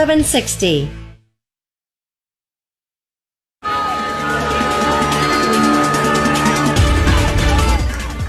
760.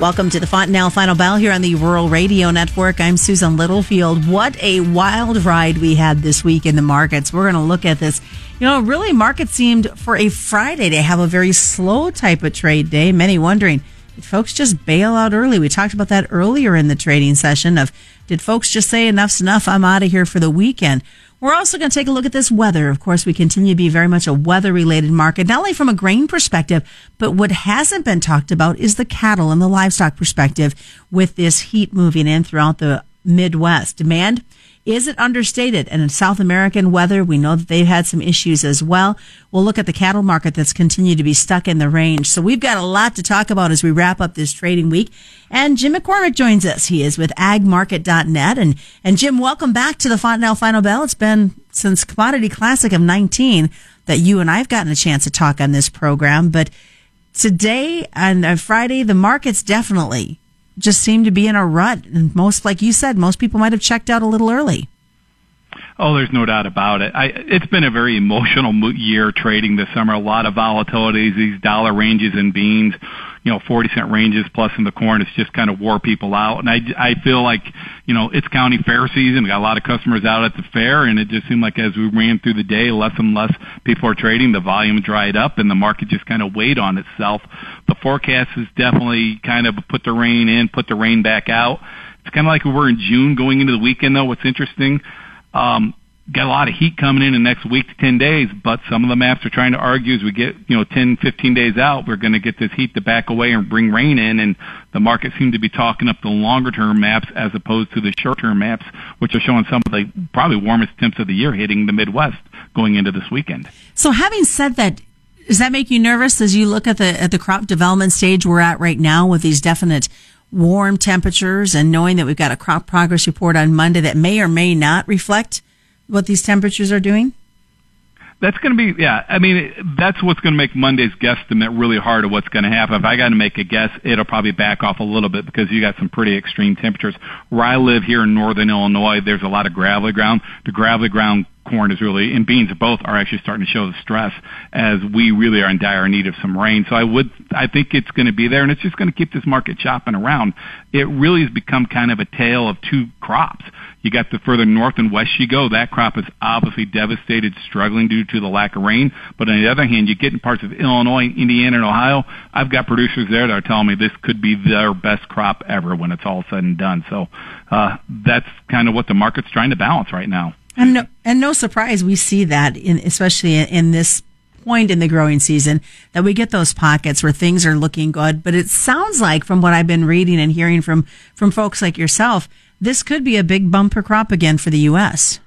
Welcome to the Fontanelle Final Bell here on the Rural Radio Network. I'm Susan Littlefield. What a wild ride we had this week in the markets. We're going to look at this. You know, really, market seemed for a Friday to have a very slow type of trade day. Many wondering, did folks just bail out early? We talked about that earlier in the trading session of did folks just say enough's enough? I'm out of here for the weekend. We're also going to take a look at this weather. Of course, we continue to be very much a weather related market, not only from a grain perspective, but what hasn't been talked about is the cattle and the livestock perspective with this heat moving in throughout the Midwest. Demand is it understated? And in South American weather, we know that they've had some issues as well. We'll look at the cattle market that's continued to be stuck in the range. So we've got a lot to talk about as we wrap up this trading week. And Jim McCormick joins us. He is with agmarket.net. And, and Jim, welcome back to the Fontanelle Final Bell. It's been since Commodity Classic of 19 that you and I have gotten a chance to talk on this program. But today and Friday, the markets definitely just seem to be in a rut. And most, like you said, most people might have checked out a little early. Oh, there's no doubt about it. I, it's been a very emotional year trading this summer. A lot of volatilities, these dollar ranges in beans you know, 40 cent ranges plus in the corn. It's just kind of wore people out. And I, I feel like, you know, it's county fair season. We got a lot of customers out at the fair and it just seemed like as we ran through the day, less and less people are trading. The volume dried up and the market just kind of weighed on itself. The forecast is definitely kind of put the rain in, put the rain back out. It's kind of like we were in June going into the weekend though. What's interesting, um, got a lot of heat coming in the next week to 10 days, but some of the maps are trying to argue as we get, you know, 10, 15 days out, we're going to get this heat to back away and bring rain in. And the market seemed to be talking up the longer term maps as opposed to the short term maps, which are showing some of the probably warmest temps of the year hitting the Midwest going into this weekend. So having said that, does that make you nervous as you look at the, at the crop development stage we're at right now with these definite warm temperatures and knowing that we've got a crop progress report on Monday that may or may not reflect what these temperatures are doing? That's going to be, yeah. I mean, that's what's going to make Monday's guesstimate really hard of what's going to happen. If I got to make a guess, it'll probably back off a little bit because you got some pretty extreme temperatures. Where I live here in northern Illinois, there's a lot of gravelly ground. The gravelly ground corn is really, and beans both are actually starting to show the stress as we really are in dire need of some rain. So I would, I think it's going to be there and it's just going to keep this market chopping around. It really has become kind of a tale of two crops. You got the further north and west you go, that crop is obviously devastated, struggling due to the lack of rain. But on the other hand, you get in parts of Illinois, Indiana, and Ohio. I've got producers there that are telling me this could be their best crop ever when it's all said and done. So uh, that's kind of what the market's trying to balance right now. And no, and no surprise, we see that in especially in this point in the growing season that we get those pockets where things are looking good. But it sounds like from what I've been reading and hearing from from folks like yourself this could be a big bumper crop again for the U.S.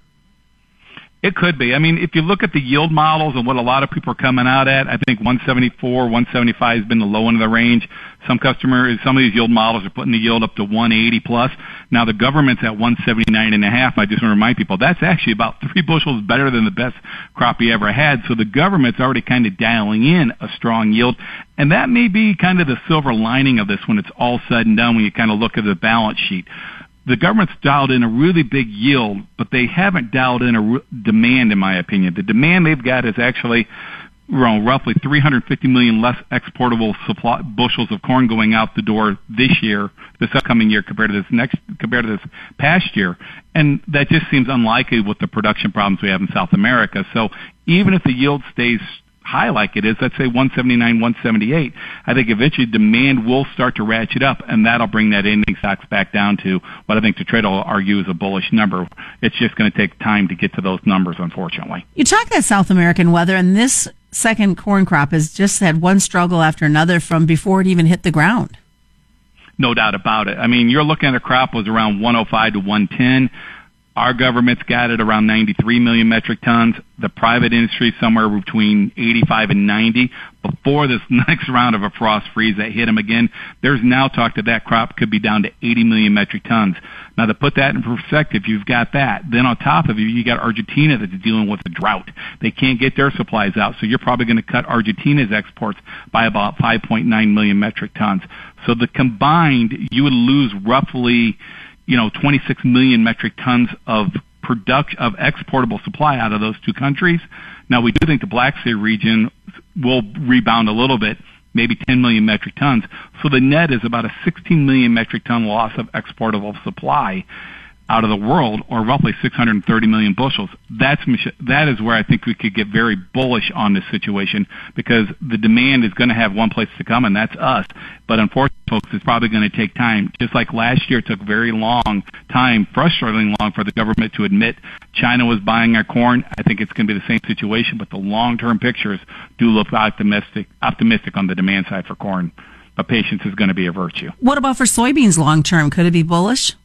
It could be. I mean, if you look at the yield models and what a lot of people are coming out at, I think 174, 175 has been the low end of the range. Some customers, some of these yield models are putting the yield up to 180 plus. Now the government's at 179 and a half. I just want to remind people that's actually about three bushels better than the best crop he ever had. So the government's already kind of dialing in a strong yield. And that may be kind of the silver lining of this when it's all said and done when you kind of look at the balance sheet the government's dialed in a really big yield, but they haven't dialed in a re- demand, in my opinion. The demand they've got is actually know, roughly 350 million less exportable supply bushels of corn going out the door this year, this upcoming year compared to this next compared to this past year, and that just seems unlikely with the production problems we have in South America. So even if the yield stays high like it is, let's say 179, 178, I think eventually demand will start to ratchet up, and that'll bring that ending stocks back down to what I think the trade will argue is a bullish number. It's just going to take time to get to those numbers, unfortunately. You talk that South American weather, and this second corn crop has just had one struggle after another from before it even hit the ground. No doubt about it. I mean, you're looking at a crop was around 105 to 110. Our government's got it around 93 million metric tons. The private industry somewhere between 85 and 90. Before this next round of a frost freeze that hit them again, there's now talk that that crop could be down to 80 million metric tons. Now to put that in perspective, you've got that. Then on top of you, you got Argentina that's dealing with a drought. They can't get their supplies out, so you're probably going to cut Argentina's exports by about 5.9 million metric tons. So the combined, you would lose roughly you know, 26 million metric tons of production of exportable supply out of those two countries. Now we do think the Black Sea region will rebound a little bit, maybe 10 million metric tons. So the net is about a 16 million metric ton loss of exportable supply out of the world, or roughly 630 million bushels. That's that is where I think we could get very bullish on this situation because the demand is going to have one place to come, and that's us. But unfortunately, folks, it's probably going to take time. Just like last year, it took very long time, frustratingly long, for the government to admit China was buying our corn. I think it's going to be the same situation, but the long-term pictures do look optimistic, optimistic on the demand side for corn. But patience is going to be a virtue. What about for soybeans long term? Could it be bullish?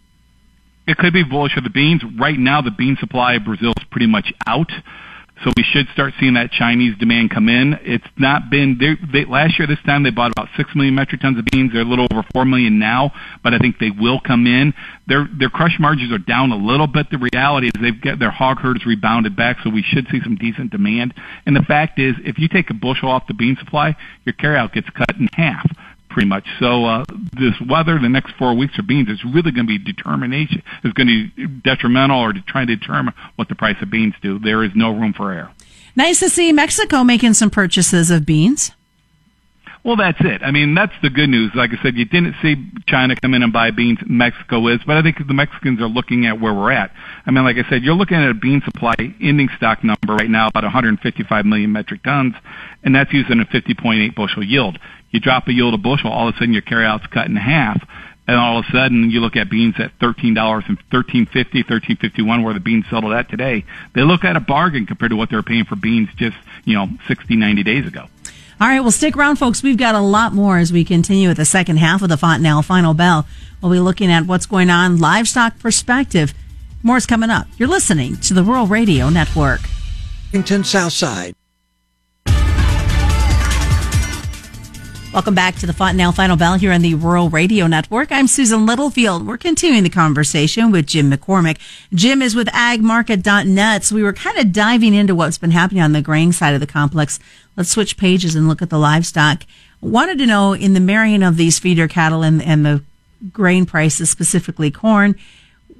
It could be bullish for the beans. Right now, the bean supply of Brazil is pretty much out. So we should start seeing that Chinese demand come in. It's not been they, last year. This time they bought about six million metric tons of beans. They're a little over four million now, but I think they will come in. Their their crush margins are down a little bit. The reality is they've got their hog herds rebounded back, so we should see some decent demand. And the fact is, if you take a bushel off the bean supply, your carryout gets cut in half pretty much. So uh, this weather, the next four weeks of beans, is really going to be determination. Is going to be detrimental or to try to determine what the price of beans do. There is no room for error. Nice to see Mexico making some purchases of beans. Well, that's it. I mean, that's the good news. Like I said, you didn't see China come in and buy beans. Mexico is, but I think the Mexicans are looking at where we're at. I mean, like I said, you're looking at a bean supply ending stock number right now about 155 million metric tons, and that's using a 50.8 bushel yield. You drop a yield a bushel, all of a sudden your carryout's cut in half. And all of a sudden, you look at beans at thirteen dollars and thirteen fifty, thirteen fifty one, where the beans settled at today. They look at a bargain compared to what they're paying for beans just you know 60, 90 days ago. All right, well, stick around, folks. We've got a lot more as we continue with the second half of the Fontanelle Final Bell. We'll be looking at what's going on, livestock perspective. More is coming up. You're listening to the Rural Radio Network. Washington Southside. Welcome back to the Fontanelle Final Bell here on the Rural Radio Network. I'm Susan Littlefield. We're continuing the conversation with Jim McCormick. Jim is with agmarket.net. So we were kind of diving into what's been happening on the grain side of the complex. Let's switch pages and look at the livestock. Wanted to know in the marrying of these feeder cattle and, and the grain prices, specifically corn,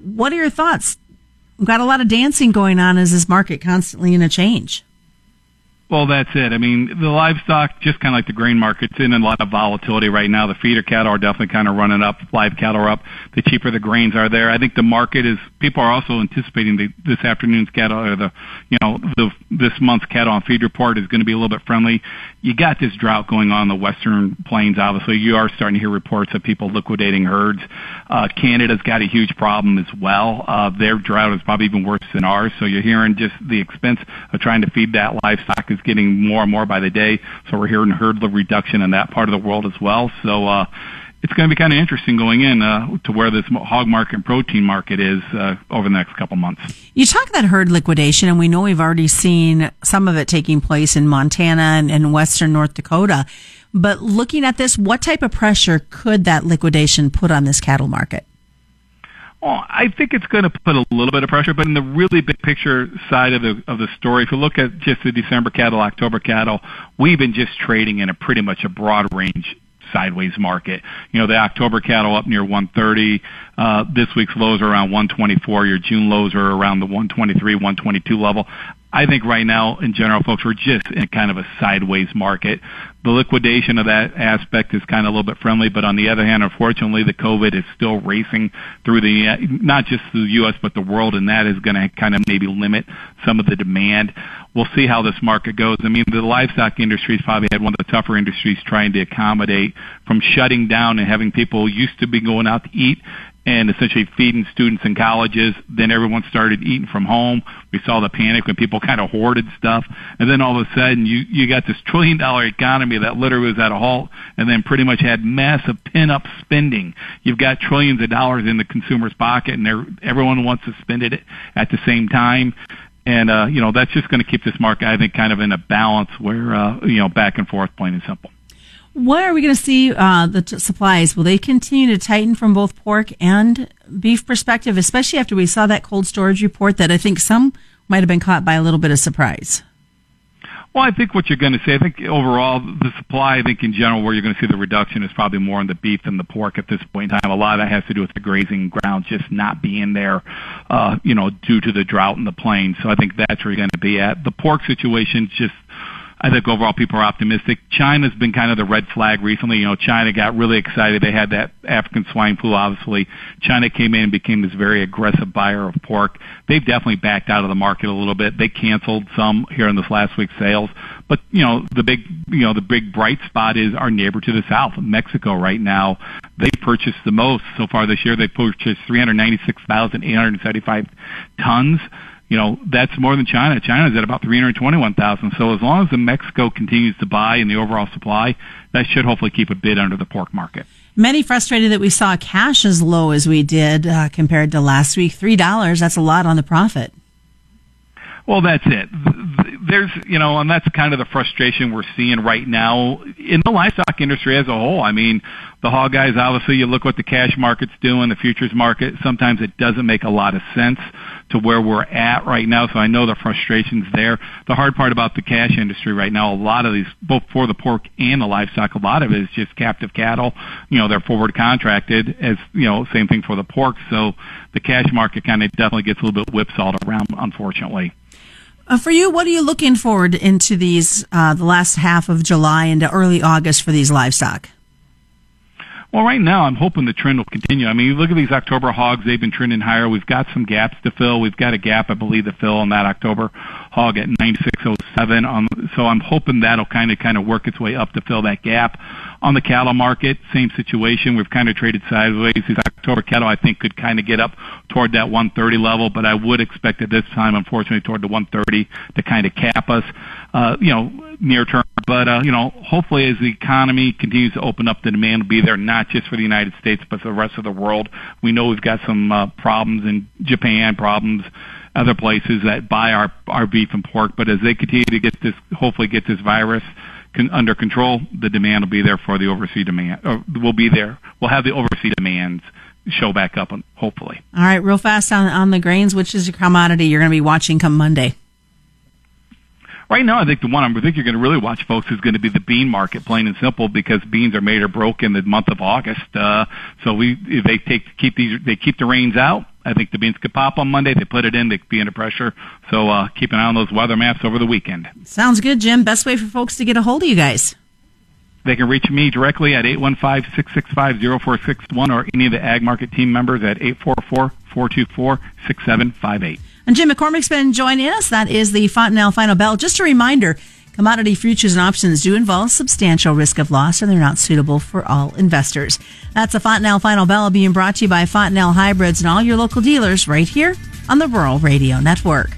what are your thoughts? We've got a lot of dancing going on Is this market constantly in a change. Well, that's it. I mean, the livestock, just kind of like the grain market's in a lot of volatility right now. The feeder cattle are definitely kind of running up. Live cattle are up. The cheaper the grains are there. I think the market is, people are also anticipating the, this afternoon's cattle or the, you know, the, this month's cattle on feed report is going to be a little bit friendly. You got this drought going on in the western plains, obviously. You are starting to hear reports of people liquidating herds. Uh, Canada's got a huge problem as well. Uh, their drought is probably even worse than ours. So you're hearing just the expense of trying to feed that livestock is is getting more and more by the day. So we're hearing herd reduction in that part of the world as well. So uh, it's going to be kind of interesting going in uh, to where this hog market and protein market is uh, over the next couple months. You talk about herd liquidation, and we know we've already seen some of it taking place in Montana and, and western North Dakota. But looking at this, what type of pressure could that liquidation put on this cattle market? Well, I think it's going to put a little bit of pressure, but in the really big picture side of the of the story, if you look at just the December cattle, October cattle, we've been just trading in a pretty much a broad range sideways market. You know, the October cattle up near 130. Uh, this week's lows are around 124. Your June lows are around the 123, 122 level. I think right now, in general, folks, we're just in kind of a sideways market. The liquidation of that aspect is kind of a little bit friendly, but on the other hand, unfortunately, the COVID is still racing through the, not just the U.S., but the world, and that is going to kind of maybe limit some of the demand. We'll see how this market goes. I mean, the livestock industry has probably had one of the tougher industries trying to accommodate from shutting down and having people used to be going out to eat and essentially feeding students in colleges. Then everyone started eating from home. We saw the panic when people kind of hoarded stuff. And then all of a sudden you, you got this trillion dollar economy that literally was at a halt and then pretty much had massive pin up spending. You've got trillions of dollars in the consumer's pocket and everyone wants to spend it at the same time. And, uh, you know, that's just going to keep this market, I think, kind of in a balance where, uh, you know, back and forth, plain and simple. What are we going to see uh, the t- supplies? Will they continue to tighten from both pork and beef perspective, especially after we saw that cold storage report that I think some might have been caught by a little bit of surprise? Well, I think what you're going to see, I think overall the supply, I think in general where you're going to see the reduction is probably more on the beef than the pork at this point in time. A lot of that has to do with the grazing ground just not being there, uh, you know, due to the drought in the plains. So I think that's where you're going to be at. The pork situation just I think overall people are optimistic. China's been kind of the red flag recently. You know, China got really excited. They had that African swine flu, obviously. China came in and became this very aggressive buyer of pork. They've definitely backed out of the market a little bit. They canceled some here in this last week's sales. But, you know, the big, you know, the big bright spot is our neighbor to the south, Mexico right now. They purchased the most so far this year. They purchased 396,875 tons you know, that's more than China. China's at about 321,000. So as long as the Mexico continues to buy in the overall supply, that should hopefully keep a bid under the pork market. Many frustrated that we saw cash as low as we did uh, compared to last week. Three dollars. That's a lot on the profit. Well, that's it. There's, you know, and that's kind of the frustration we're seeing right now in the livestock industry as a whole. I mean, the hog guys, obviously, you look what the cash market's doing, the futures market. Sometimes it doesn't make a lot of sense to where we're at right now. So I know the frustration's there. The hard part about the cash industry right now, a lot of these, both for the pork and the livestock, a lot of it is just captive cattle. You know, they're forward contracted as, you know, same thing for the pork. So the cash market kind of definitely gets a little bit whipsawed around, unfortunately. Uh, for you, what are you looking forward into these uh, the last half of July into early August for these livestock? Well, right now, I'm hoping the trend will continue. I mean, you look at these October hogs; they've been trending higher. We've got some gaps to fill. We've got a gap, I believe, to fill on that October hog at 9607. Um, so I'm hoping that'll kind of kind of work its way up to fill that gap. On the cattle market, same situation. We've kind of traded sideways. These October cattle, I think, could kind of get up toward that 130 level, but I would expect at this time, unfortunately, toward the 130 to kind of cap us, uh, you know, near term. But, uh, you know, hopefully as the economy continues to open up, the demand will be there, not just for the United States, but for the rest of the world. We know we've got some uh, problems in Japan, problems other places that buy our our beef and pork. But as they continue to get this, hopefully get this virus con- under control, the demand will be there for the overseas demand. Or will be there. We'll have the overseas demands show back up, hopefully. All right, real fast on on the grains. Which is your commodity you're going to be watching come Monday? Right now, I think the one I think you're going to really watch, folks, is going to be the bean market, plain and simple, because beans are made or broke in the month of August. Uh, so we, if they take keep these, they keep the rains out. I think the beans could pop on Monday. They put it in, they could be under pressure. So uh, keep an eye on those weather maps over the weekend. Sounds good, Jim. Best way for folks to get a hold of you guys. They can reach me directly at 815-665-0461 or any of the Ag Market team members at 844-424-6758. And Jim McCormick's been joining us. That is the Fontanelle Final Bell. Just a reminder, commodity futures and options do involve substantial risk of loss and they're not suitable for all investors. That's the Fontanelle Final Bell being brought to you by Fontanelle Hybrids and all your local dealers right here on the Rural Radio Network.